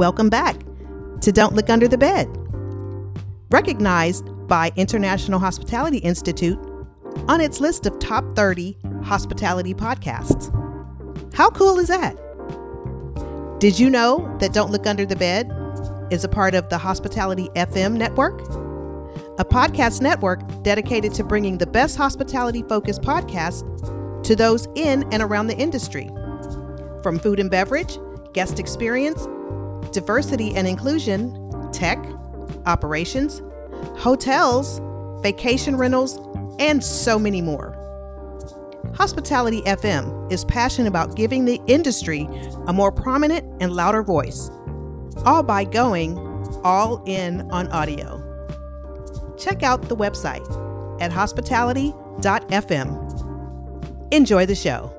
Welcome back to Don't Look Under the Bed. Recognized by International Hospitality Institute on its list of top 30 hospitality podcasts. How cool is that? Did you know that Don't Look Under the Bed is a part of the Hospitality FM network? A podcast network dedicated to bringing the best hospitality focused podcasts to those in and around the industry. From food and beverage, guest experience, diversity and inclusion, tech, operations, hotels, vacation rentals, and so many more. Hospitality FM is passionate about giving the industry a more prominent and louder voice, all by going all in on audio. Check out the website at hospitality.fm. Enjoy the show.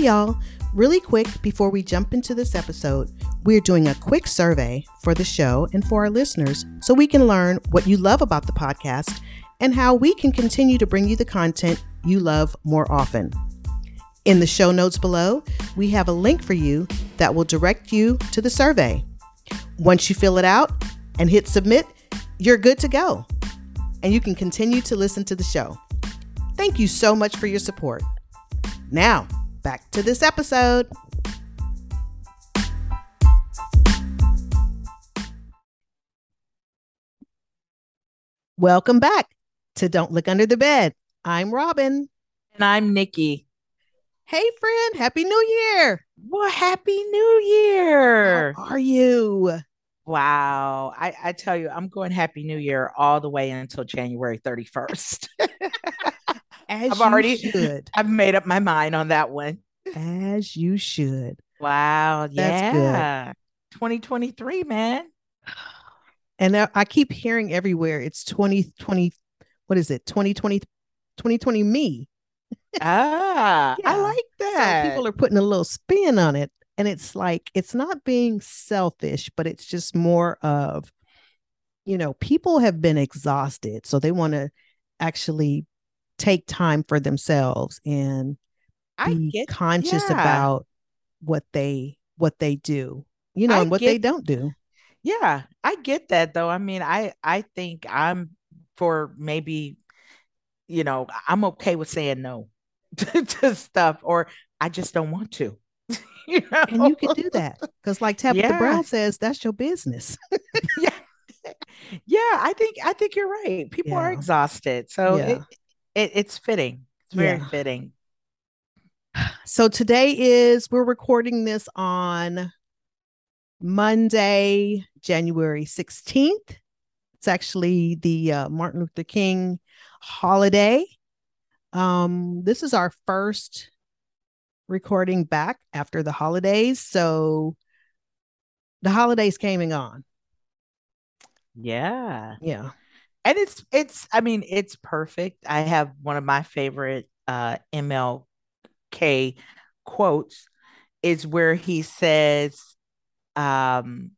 Y'all. Really quick before we jump into this episode, we're doing a quick survey for the show and for our listeners so we can learn what you love about the podcast and how we can continue to bring you the content you love more often. In the show notes below, we have a link for you that will direct you to the survey. Once you fill it out and hit submit, you're good to go. And you can continue to listen to the show. Thank you so much for your support. Now, back to this episode. Welcome back to Don't Look Under the Bed. I'm Robin. And I'm Nikki. Hey, friend. Happy New Year. Well, Happy New Year. How are you? Wow. I, I tell you, I'm going Happy New Year all the way until January 31st. As I've already should. I've made up my mind on that one. As you should. Wow. That's good. yeah. 2023, man. And I I keep hearing everywhere it's 2020. What is it? 2020, 2020 me. Ah, Yeah. I like So that. people are putting a little spin on it. And it's like, it's not being selfish, but it's just more of, you know, people have been exhausted. So they want to actually take time for themselves and I be get conscious yeah. about what they what they do, you know, I and what they don't do. Yeah, I get that though. I mean, I I think I'm for maybe, you know, I'm okay with saying no to, to stuff, or I just don't want to. you know, And you can do that. Because like Tabitha Yeah. Brown says, that's your business. yeah, yeah. I think I think you're right. People are exhausted, so Yeah. it, it it's fitting. It's very Yeah. fitting. So today is we're recording this on Monday, January 16th. It's actually the uh, Martin Luther King holiday. Um, this is our first recording back after the holidays. So the holidays came and gone. Yeah. Yeah. And it's it's i mean it's perfect i have one of my favorite uh mlk quotes is where he says um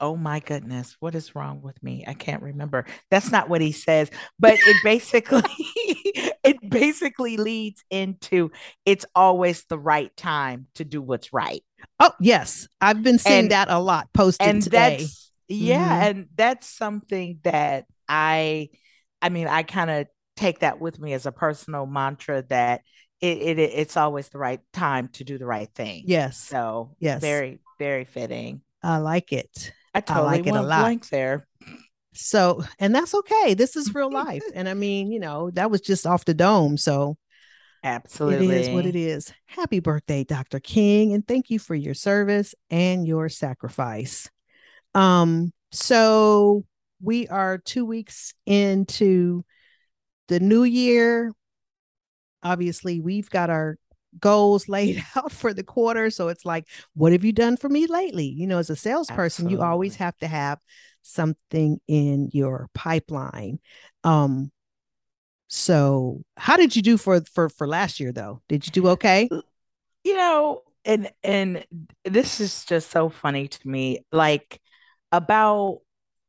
oh my goodness what is wrong with me i can't remember that's not what he says but it basically it basically leads into it's always the right time to do what's right Oh, yes. I've been seeing And- that a lot posted and today. that's yeah Mhm. and that's something that i i mean i kind of take that with me as a personal mantra that it, it it- it's always the right time to do the right thing yes. so Yes. very very fitting I like it. i totally like it a lot. blank there So, and that's okay. This is real life. And I mean, you know, that was just off the dome. So absolutely it is what it is. Happy birthday, Dr. King. And thank you for your service and your sacrifice. Um, so we are two weeks into the new year. Obviously, we've got our goals laid out for the quarter. So it's like, what have you done for me lately? You know, as a salesperson, you always have to have something in your pipeline. Um, so how did you do for for for last year though? Did you do okay? you know and and this is just so funny to me like about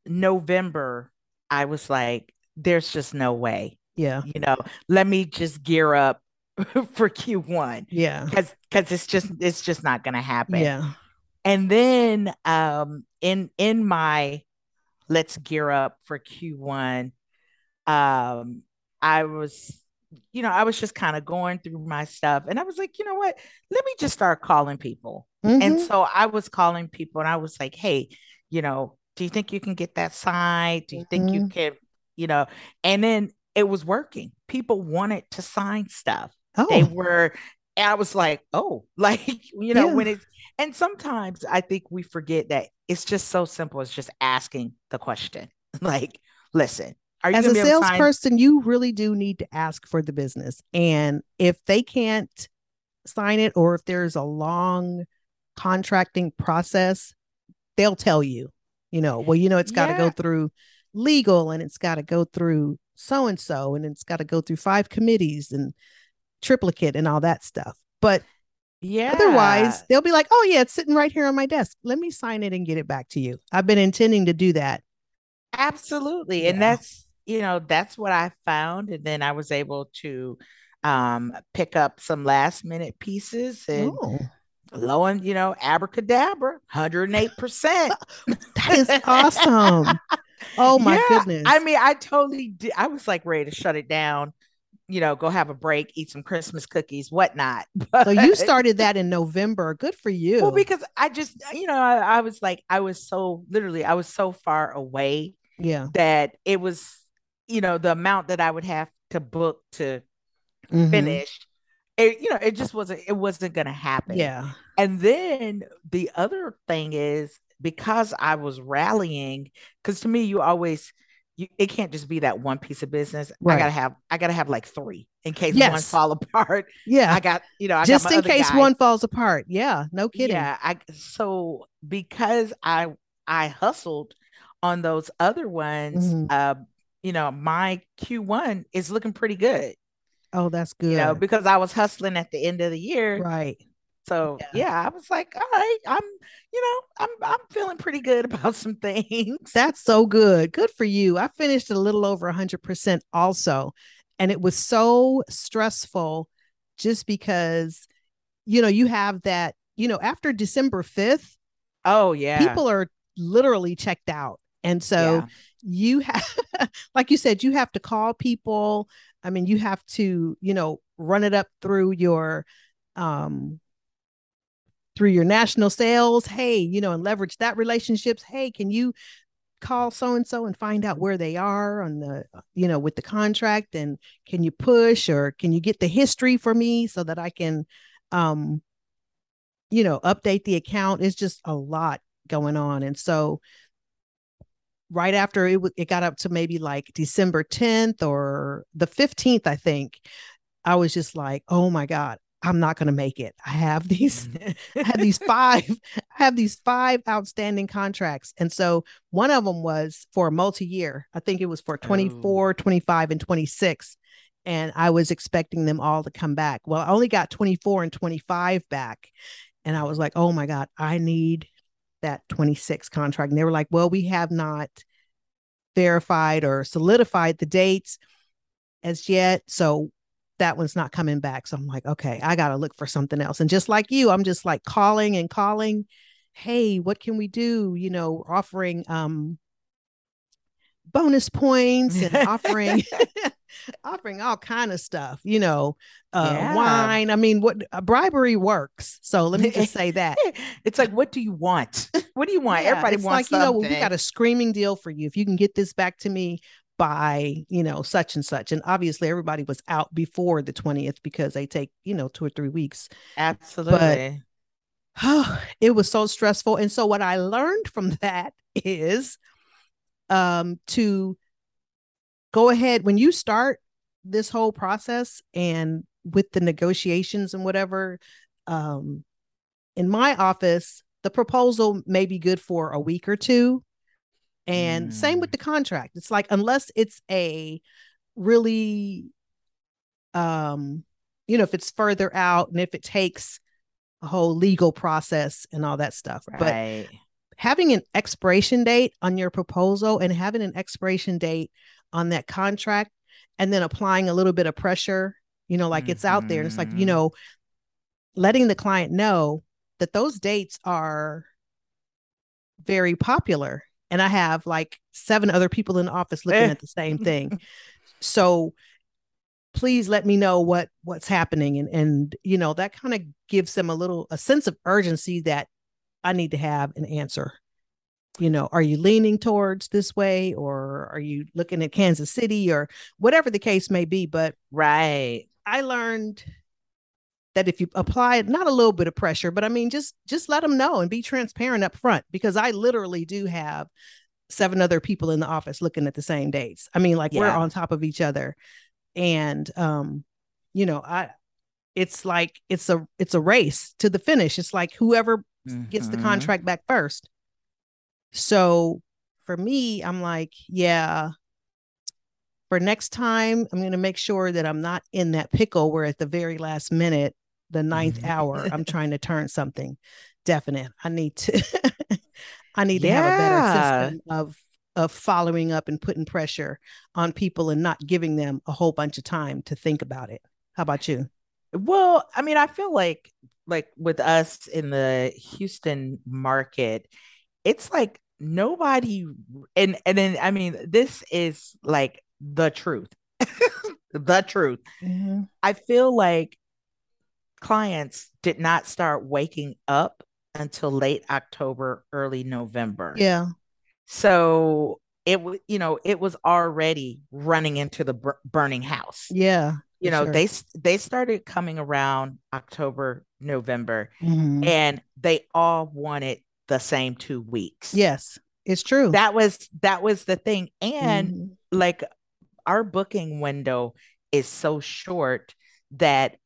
November, I was like, there's just no way. Yeah. You know, let me just gear up for Q1. Yeah. Because because it's just it's just not gonna happen. Yeah. And then um in in my let's gear up for Q1, um, I was you know, I was just kind of going through my stuff and I was like, you know what? Let me just start calling people. Mm-hmm. And so I was calling people and I was like, hey, you know, do you think you can get that signed? Do you mm-hmm. think you mm-hmm. can, you know? And then it was working. People wanted to sign stuff. Oh. They were, and I was like, oh, like, you know, yeah. when it's, and sometimes I think we forget that it's just so simple as just asking the question. like, listen, are you as a salesperson, you really do need to ask for the business. And if they can't sign it, or if there's a long contracting process, they'll tell you, you know, well, you know, it's got to yeah. go through legal and it's got to go through so and so and it's got to go through five committees and triplicate and all that stuff. But yeah. Otherwise, they'll be like, "Oh yeah, it's sitting right here on my desk. Let me sign it and get it back to you." I've been intending to do that. Absolutely. Yeah. And that's, you know, that's what I found and then I was able to um pick up some last minute pieces and oh. Lo and you know, abracadabra, 108%. that is awesome. Oh my yeah. goodness. I mean, I totally did. I was like ready to shut it down you know, go have a break, eat some Christmas cookies, whatnot. But, so you started that in November. Good for you. Well, because I just, you know, I, I, was like, I was so literally, I was so far away. Yeah. That it was, you know, the amount that I would have to book to mm-hmm. finish. It, you know, it just wasn't, it wasn't going to happen. Yeah. And then the other thing is because I was rallying, because to me, you always, you, it can't just be that one piece of business. Right. I gotta have I gotta have like three in case yes. one fall apart. Yeah, I got you know I just in case guy. one falls apart. Yeah, no kidding. Yeah, I so because I I hustled on those other ones. Mm-hmm. Uh, you know, my Q one is looking pretty good. Oh, that's good. You know, because I was hustling at the end of the year. Right. So yeah. yeah. I was like, all right, I'm, you know, I'm I'm feeling pretty good about some things. That's so good. Good for you. I finished a little over hundred percent also. And it was so stressful just because, you know, you have that, you know, after December 5th. Oh, yeah. People are literally checked out. And so yeah. you have, like you said, you have to call people. I mean, you have to, you know, run it up through your um through your national sales. Hey you know and leverage that relationships. Hey can you call so and so and find out where they are on the you know with the contract? And can you push or can you get the history for me so that I can um you know update the account? It's just a lot going on. And so right after it it got up to maybe like December 10th or the 15th I think I was just like oh my god I'm not going to make it. I have these, mm-hmm. I have these five, I have these five outstanding contracts. And so one of them was for a multi-year. I think it was for 24, oh. 25, and 26. And I was expecting them all to come back. Well, I only got 24 and 25 back. And I was like, oh my God, I need that 26 contract. And they were like, well, we have not verified or solidified the dates as yet. So that one's not coming back. So I'm like, okay, I got to look for something else. And just like you, I'm just like calling and calling. Hey, what can we do? You know, offering um bonus points and offering offering all kind of stuff, you know, uh yeah. wine. I mean, what uh, bribery works. So let me just say that. it's like, what do you want? What do you want? Yeah, Everybody wants like, something. you know, we got a screaming deal for you. If you can get this back to me by you know such and such and obviously everybody was out before the 20th because they take you know two or three weeks absolutely but oh, it was so stressful and so what i learned from that is um to go ahead when you start this whole process and with the negotiations and whatever um in my office the proposal may be good for a week or two and mm. same with mm. the contract. It's like unless it's a really um you know if it's further out and if it takes a whole legal process and all that stuff. Right. But having an expiration date on your proposal and having an expiration date on that contract and then applying a little bit of pressure, you know, like mm-hmm. it's out there. And it's like, you mm-hmm. know, letting the client know that those dates are very popular. And I have like seven other people in the office looking at the same thing. So please let me know what what's happening and and you know that kind of gives them a little a sense of urgency that i need to have an answer you know are you leaning towards this way or are you looking at kansas city or whatever the case may be but right i learned that if you apply it, not a little bit of pressure but i mean just just let them know and be transparent up front because i literally do have seven other people in the office looking at the same dates i mean like yeah. we're on top of each other and um you know i it's like it's a it's a race to the finish it's like whoever mm-hmm. gets the mm-hmm. contract back first so for me i'm like yeah for next time i'm going to make sure that i'm not in that pickle where at the very last minute the ninth mm-hmm. hour i'm trying to turn something definite i need to i need yeah. to have a better system of of following up and putting pressure on people and not giving them a whole bunch of time to think about it. How about you? Well, I mean, I feel like like with us in the Houston market, it's like nobody and and then I mean, this is like the truth. the truth. Mm-hmm. I feel like clients did not start waking up until late October, early November. Yeah. So it was, you know, it was already running into the bur- burning house. Yeah. You know, sure. they they started coming around October, November, mm-hmm. and they all wanted the same two weeks. Yes, it's true. That was that was the thing, and mm-hmm. like our booking window is so short that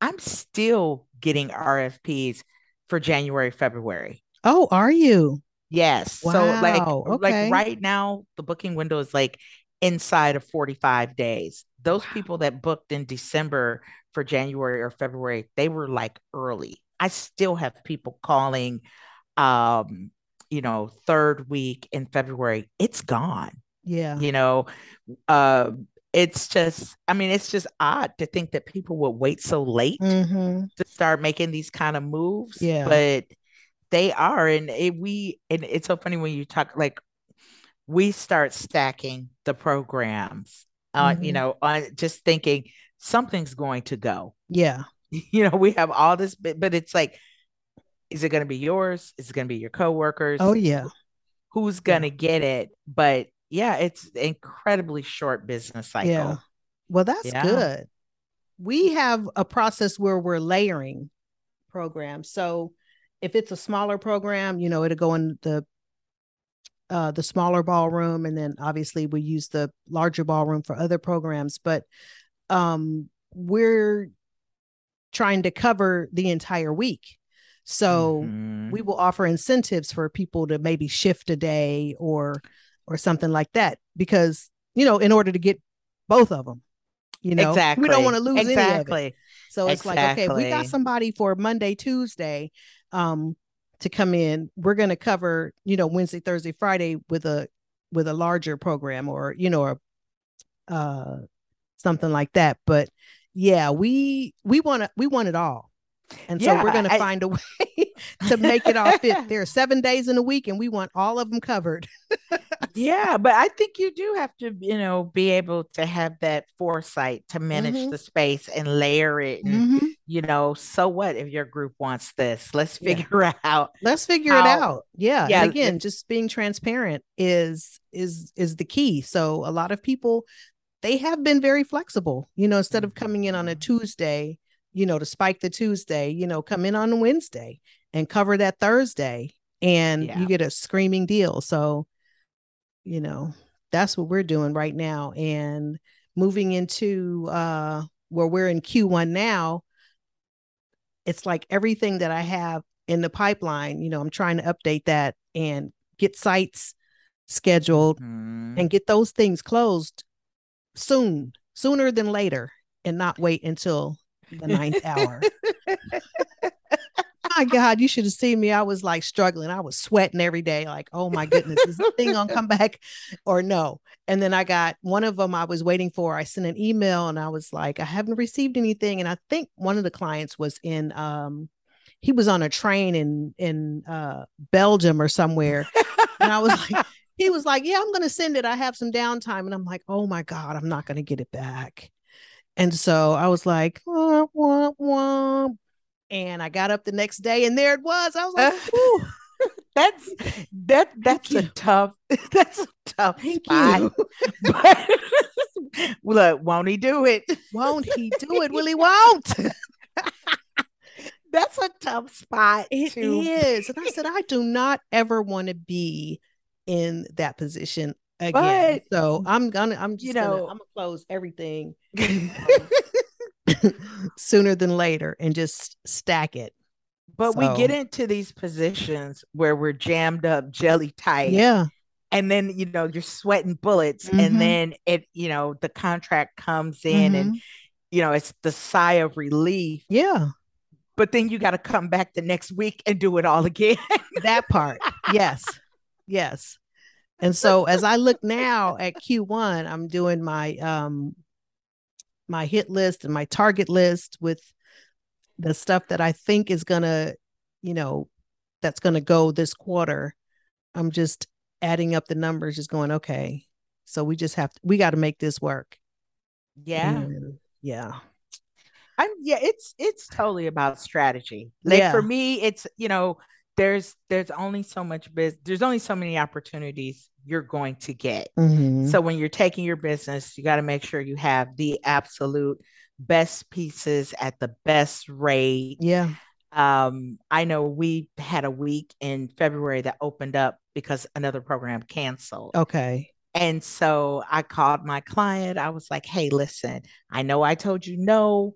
I'm still getting RFPs for January, February. Oh, are you? Yes. Wow. So like okay. like right now the booking window is like inside of 45 days. Those wow. people that booked in December for January or February, they were like early. I still have people calling um you know, third week in February. It's gone. Yeah. You know, uh it's just i mean it's just odd to think that people would wait so late mm-hmm. to start making these kind of moves yeah but they are and it, we and it's so funny when you talk like we start stacking the programs uh mm-hmm. you know on just thinking something's going to go yeah you know we have all this but, but it's like is it going to be yours? Is it going to be your coworkers? Oh yeah. Who's going to yeah. get it? But yeah it's incredibly short business cycle. Yeah. Well that's yeah. good. We have a process where we're layering programs. So if it's a smaller program, you know, it'll go in the uh, the smaller ballroom, and then obviously we use the larger ballroom for other programs. But um, we're trying to cover the entire week, so mm-hmm. we will offer incentives for people to maybe shift a day or or something like that, because you know, in order to get both of them, you know, exactly. we don't want to lose exactly. any of it. So it's exactly. like, okay, we got somebody for Monday, Tuesday, um, to come in, we're going to cover, you know, Wednesday, Thursday, Friday with a with a larger program or you know, or uh, something like that. But yeah, we we want to we want it all, and yeah, so we're going to find a way to make it all fit. There are seven days in a week, and we want all of them covered. yeah, but I think you do have to, you know, be able to have that foresight to manage mm-hmm. the space and layer it. And, mm-hmm. you know, so what if your group wants this? Let's figure yeah. out. Let's figure how, it out. Yeah. yeah and again, just being transparent is is is the key. So a lot of people they have been very flexible. You know, instead of coming in on a mm-hmm. Tuesday, you know, to spike the Tuesday, you know, come in on Wednesday and cover that Thursday and yeah. you get a screaming deal. So, you know, that's what we're doing right now. And moving into uh where we're in Q1 now, it's like everything that I have in the pipeline, you know, I'm trying to update that and get sites scheduled mm-hmm. and get those things closed soon, sooner than later, and not wait until the ninth hour. my God, you should have seen me. I was like struggling. I was sweating every day, like, oh my goodness, is the thing gonna come back or no? And then I got one of them I was waiting for. I sent an email and I was like, I haven't received anything. And I think one of the clients was in um he was on a train in in uh Belgium or somewhere. and I was like, he was like, Yeah, I'm gonna send it. I have some downtime. And I'm like, oh my God, I'm not gonna get it back. And so I was like, wah, wah, wah. and I got up the next day and there it was. I was like, that's that that's a tough that's a tough Thank spot. But look, won't he do it? Won't he do it? Will he won't? that's a tough spot. It to... is. And I said, I do not ever want to be in that position again. But, so I'm gonna, I'm just you know, gonna, I'm gonna close everything um, sooner than later and just stack it. But so. we get into these positions where we're jammed up, jelly tight. Yeah. And then, you know, you're sweating bullets. Mm-hmm. And then it, you know, the contract comes in mm-hmm. and, you know, it's the sigh of relief. Yeah. But then you got to come back the next week and do it all again. that part. Yes. Yes. And so as I look now at Q1, I'm doing my um my hit list and my target list with the stuff that I think is gonna, you know, that's gonna go this quarter. I'm just adding up the numbers, just going, okay. So we just have to, we got to make this work. Yeah. And yeah. I'm yeah, it's it's totally about strategy. Like yeah. for me, it's you know, there's there's only so much business there's only so many opportunities you're going to get. Mm-hmm. so when you're taking your business you got to make sure you have the absolute best pieces at the best rate. Yeah. Um i know we had a week in february that opened up because another program canceled. Okay. And so i called my client. I was like hey listen i know i told you no.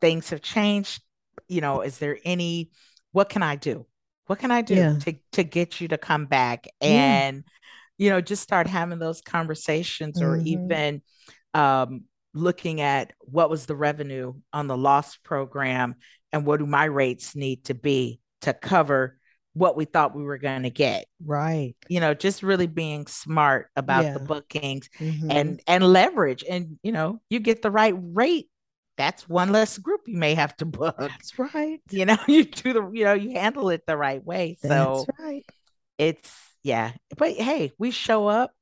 Things have changed. You know is there any what can i do? What can I do yeah. to to get you to come back? And yeah. You know just start having those conversations mm-hmm. or even um, looking at what was the revenue on the lost program and what do my rates need to be to cover what we thought we were going to get right you know just really being smart about yeah. the bookings mm-hmm. and and leverage and you know you get the right rate that's one less group you may have to book. That's right. You know, you do the, you know, you handle it the right way. So that's right. It's yeah. But hey, we show up,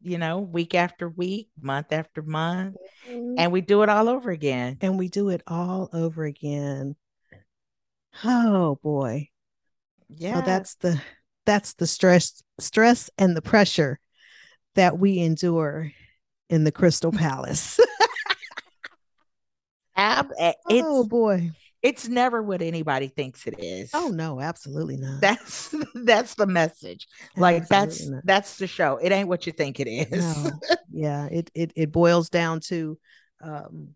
you know, week after week, month after month, mm-hmm. and we do it all over again. And we do it all over again. Oh boy. Yeah. So that's the that's the stress stress and the pressure that we endure in the Crystal Palace. Ab, eh, oh boy, it's never what anybody thinks it is. Oh no, absolutely not. That's that's the message. Like absolutely that's not. that's the show. It ain't what you think it is. No. yeah, it it it boils down to, um,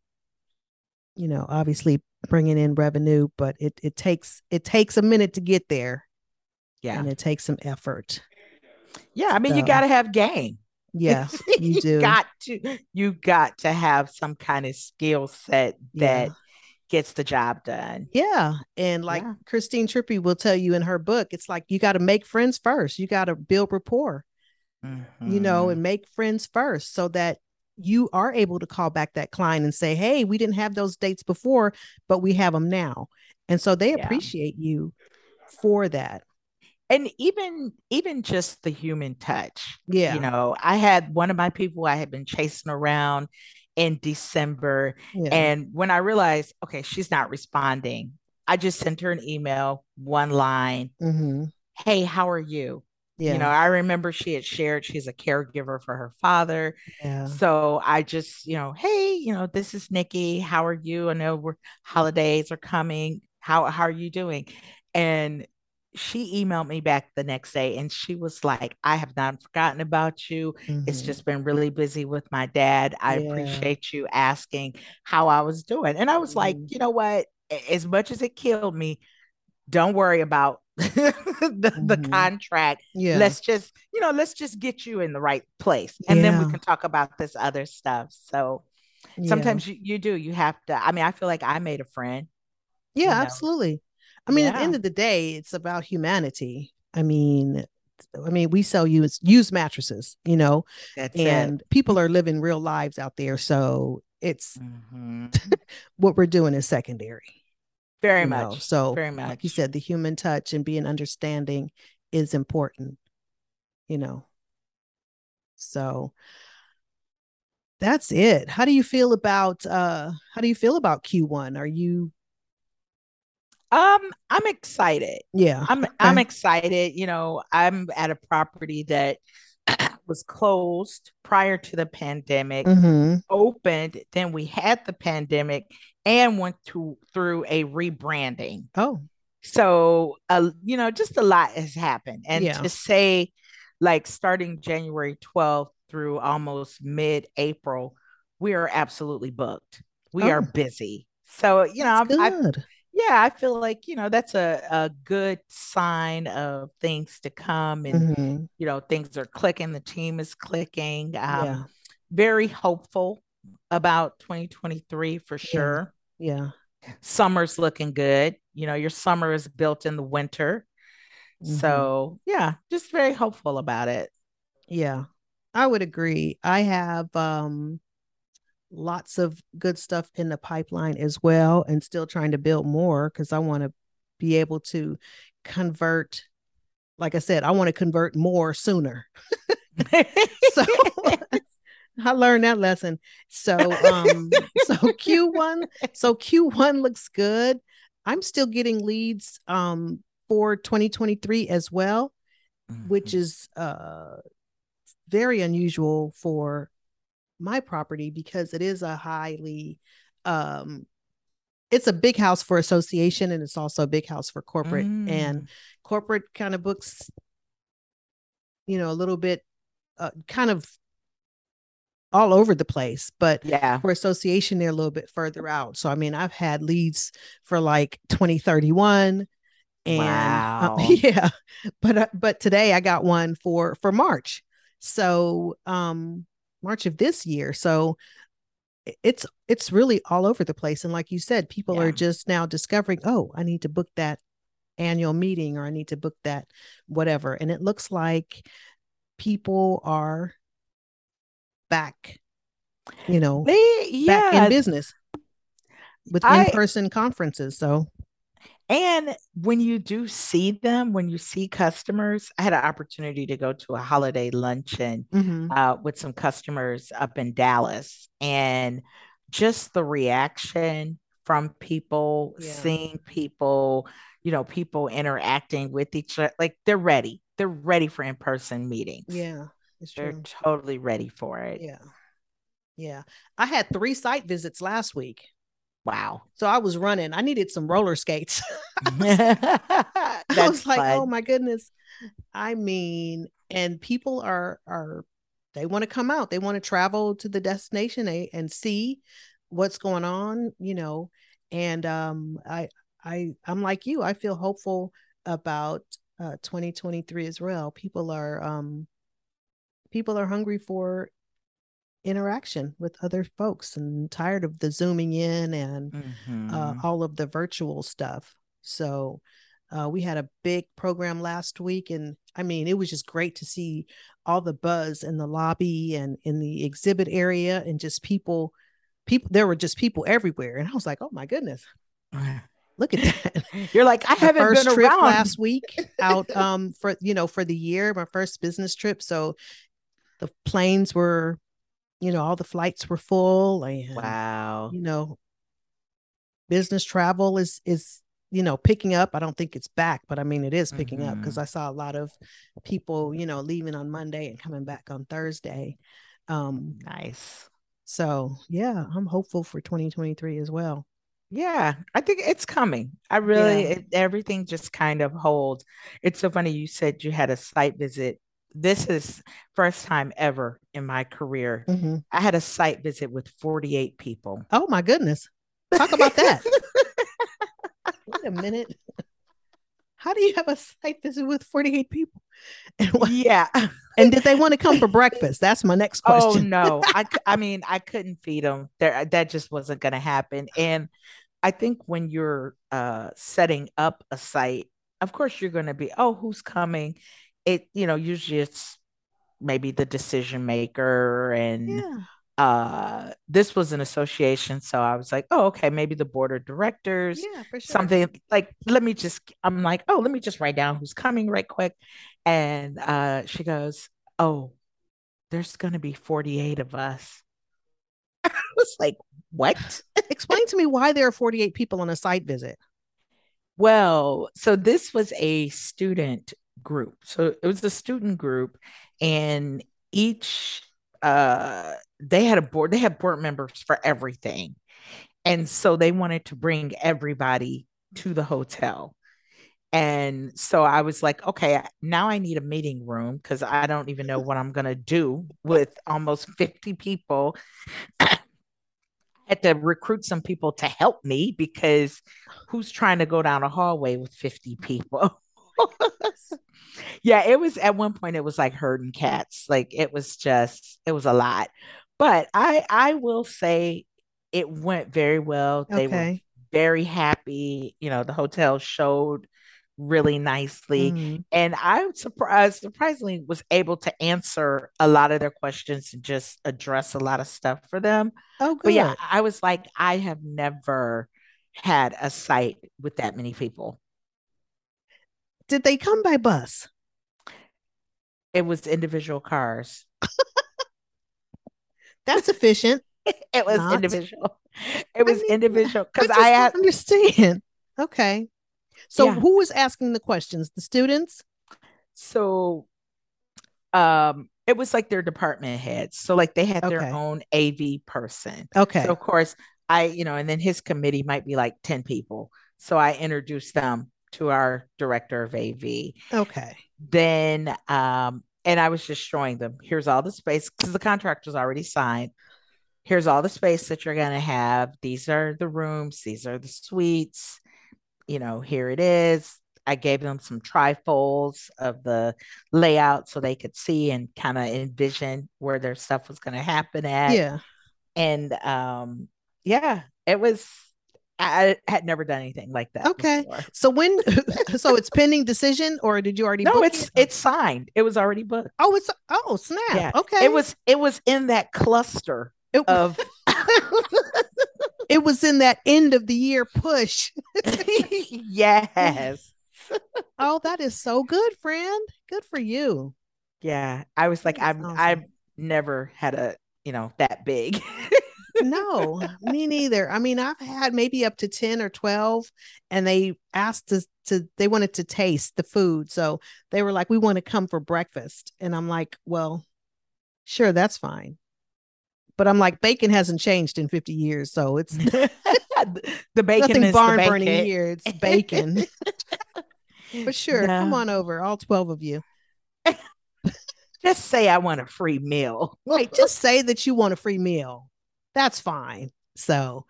you know, obviously bringing in revenue, but it it takes it takes a minute to get there. Yeah, and it takes some effort. Yeah, I mean, so. you got to have game. Yeah, you, you do. got to you got to have some kind of skill set that yeah. Gets the job done. Yeah. And like yeah. Christine Trippi will tell you in her book, it's like you got to make friends first. You got to build rapport. Mm-hmm. You know, and mm-hmm. make friends first so that you are able to call back that client and say, "Hey, we didn't have those dates before, but we have them now." And so they yeah. appreciate you for that and even even just the human touch yeah you know i had one of my people i had been chasing around in december yeah. and when i realized okay she's not responding i just sent her an email one line mm-hmm. hey how are you yeah. You know, I remember she had shared she's a caregiver for her father. Yeah. So I just, you know, hey, you know, this is Nikki. How are you? I know we're holidays are coming. How how are you doing? And she emailed me back the next day and she was like, I have not forgotten about you. Mm-hmm. It's just been really busy with my dad. I yeah. appreciate you asking how I was doing. And I was mm-hmm. like, you know what? As much as it killed me, don't worry about the, mm-hmm. the, contract. Yeah. Let's just, you know, let's just get you in the right place. And yeah. then we can talk about this other stuff. So sometimes you, you do, you have to. I mean, I feel like I made a friend. Yeah, you know? absolutely. I mean, at the end of the day, it's about humanity. I mean, I mean, we sell used used mattresses, you know, That's and people are living real lives out there. So it's it. Mhm. what we're doing is secondary. Very you know. much. So, very much. like you said, the human touch and being understanding is important, you know. So that's it. How do you feel about uh how do you feel about Q1? Are you Um, I'm excited. yeah. I'm I'm excited. You know, I'm at a property that was closed prior to the pandemic, Mhm. opened, then we had the pandemic and went through through a rebranding. Oh, So, uh, you know, just a lot has happened. And Yeah. to say, like, starting January 12th through almost mid April, we are absolutely booked. We are Oh. busy. So, you know, I'm, I, good. Yeah, I feel like, you know, that's a, a good sign of things to come and, Mhm. you know, things are clicking. The team is clicking. Um, Yeah. Very hopeful about 2023 for sure Yeah. summer's looking good. You know, your summer is built in the winter. Mhm. So, yeah, just very hopeful about it. Yeah. I would agree. I have um lots of good stuff in the pipeline as well and still trying to build more because I want to be able to convert like I said, I want to convert more sooner. So I learned that lesson. So um so Q1 so Q1 looks good. I'm still getting leads um for 2023 as well, which is uh very unusual for my property because it is a highly um it's a big house for association and it's also a big house for corporate and Mm. corporate kind of books you know a little bit uh, kind of all over the place but yeah. for association they're a little bit further out so i mean i've had leads for like 2031 and uh, Wow. yeah but uh, but today i got one for for march so um march of this year. So it's it's really all over the place. And like you said people Yeah. are just now discovering oh i need to book that annual meeting or i need to book that whatever. And it looks like people are back you know They, back in business with I- in-person conferences. So And when you do see them, when you see customers, I had an opportunity to go to a holiday luncheon mhm. uh, with some customers up in Dallas, and just the reaction from people, Yeah. seeing people, you know, people interacting with each other, like they're ready. They're ready for in-person meetings. yeah it's They're true totally ready for it. yeah yeah i had three site visits last week Wow. so i was running i needed some roller skates I was like, oh my goodness. I mean, and people are are they want to come out. They want to travel to the destination they, and see what's going on, you know. And um I I I'm like you. I feel hopeful about uh 2023 as well. People are um people are hungry for interaction with other folks and tired of the zooming in and uh, Mhm. all of the virtual stuff. So uh, we had a big program last week, and I mean, it was just great to see all the buzz in the lobby and in the exhibit area, and just people. People, there were just people everywhere, and I was like, "Oh my goodness, look at that!" You're like, I haven't first been trip around. last week out um for you know for the year, my first business trip. So the planes were, you know, all the flights were full, and Wow. you know business travel is is you know picking up i don't think it's back but i mean it is picking up because i saw a lot of people you know leaving on monday and coming back on thursday um Nice. so yeah i'm hopeful for 2023 as well Yeah, I think it's coming. I really, Yeah. it, everything just kind of holds. It's so funny you said you had a site visit. This is first time ever in my career. Mhm. I had a site visit with 48 people. oh my goodness talk about that wait a minute how do you have a site visit with 48 people and, what, yeah. and did they want to come for breakfast that's my next question. Oh question no. I mean, I couldn't feed them. There, that just wasn't going to happen. And I think when you're uh, setting up a site, of course you're going to be, oh, who's coming? It, you know, usually it's maybe the decision maker and yeah. uh this was an association so i was like oh okay maybe the board of directors yeah, for sure. something like let me just i'm like oh let me just write down who's coming right quick and uh she goes oh there's going to be 48 of us i was like what explain to me why there are 48 people on a site visit well so this was a student group. So it was a student group and each uh they had a board they had board members for everything. And so they wanted to bring everybody to the hotel. And so i was like okay now i need a meeting room because i don't even know what i'm going to do with almost 50 people. I had to recruit some people to help me because who's trying to go down a hallway with 50 people yeah, it was at one point it was like herding cats. Like it was just it was a lot. But I I will say it went very well. They were very happy. You know, the hotel showed really nicely. Mm-hmm. And I surprised surprisingly was able to answer a lot of their questions and just address a lot of stuff for them. Oh good. But yeah, I was like, I have never had a site with that many people. Did they come by bus? It was individual cars. That's efficient. it was Not. individual. It was I mean, individual because I, I understand. Okay. So yeah. who was asking the questions? The students? So um it was like their department heads. So like they had okay. their own AV person. Okay. So of course I, you know, and then his committee might be like 10 people. So I introduced them to our director of AV. Okay. Then, um, and I was just showing them here's all the space because the contract was already signed. Here's all the space that you're going to have. These are the rooms, these are the suites. You know, here it is. I gave them some trifolds of the layout so they could see and kind of envision where their stuff was going to happen at. Yeah. And um, yeah, it was I had never done anything like that. Okay. Before. So when so it's pending decision or did you already No, it's it? it's signed. It was already booked. Oh, it's oh snap. Yeah. Okay. It was it was in that cluster it, of it was in that end of the year push. yes. oh, that is so good, friend. Good for you. Yeah. I was like, I've awesome. I've never had a, you know, that big no, me neither. I mean, I've had maybe up to 10 or 12 and they asked us to, they wanted to taste the food. So they were like, we want to come for breakfast. And I'm like, well, sure, that's fine. But I'm like, bacon hasn't changed in 50 years. So it's the bacon nothing is barn burning here. It's bacon. For sure. No. Come on over, all 12 of you. Just say I want a free meal. right. Just say that you want a free meal that's fine. So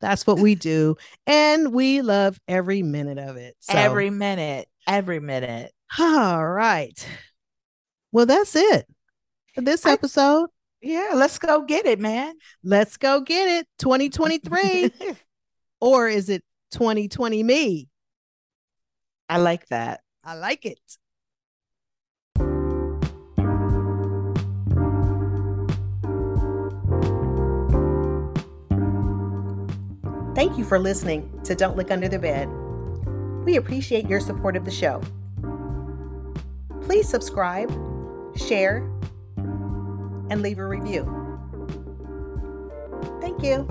that's what we do. And we love every minute of it. So. Every minute, every minute. All right. Well, that's it for this episode. I, yeah, let's go get it, man. Let's go get it. 2023. or is it 2020 me? I like that. I like it. Thank you for listening to Don't Look Under the Bed. We appreciate your support of the show. Please subscribe, share, and leave a review. Thank you.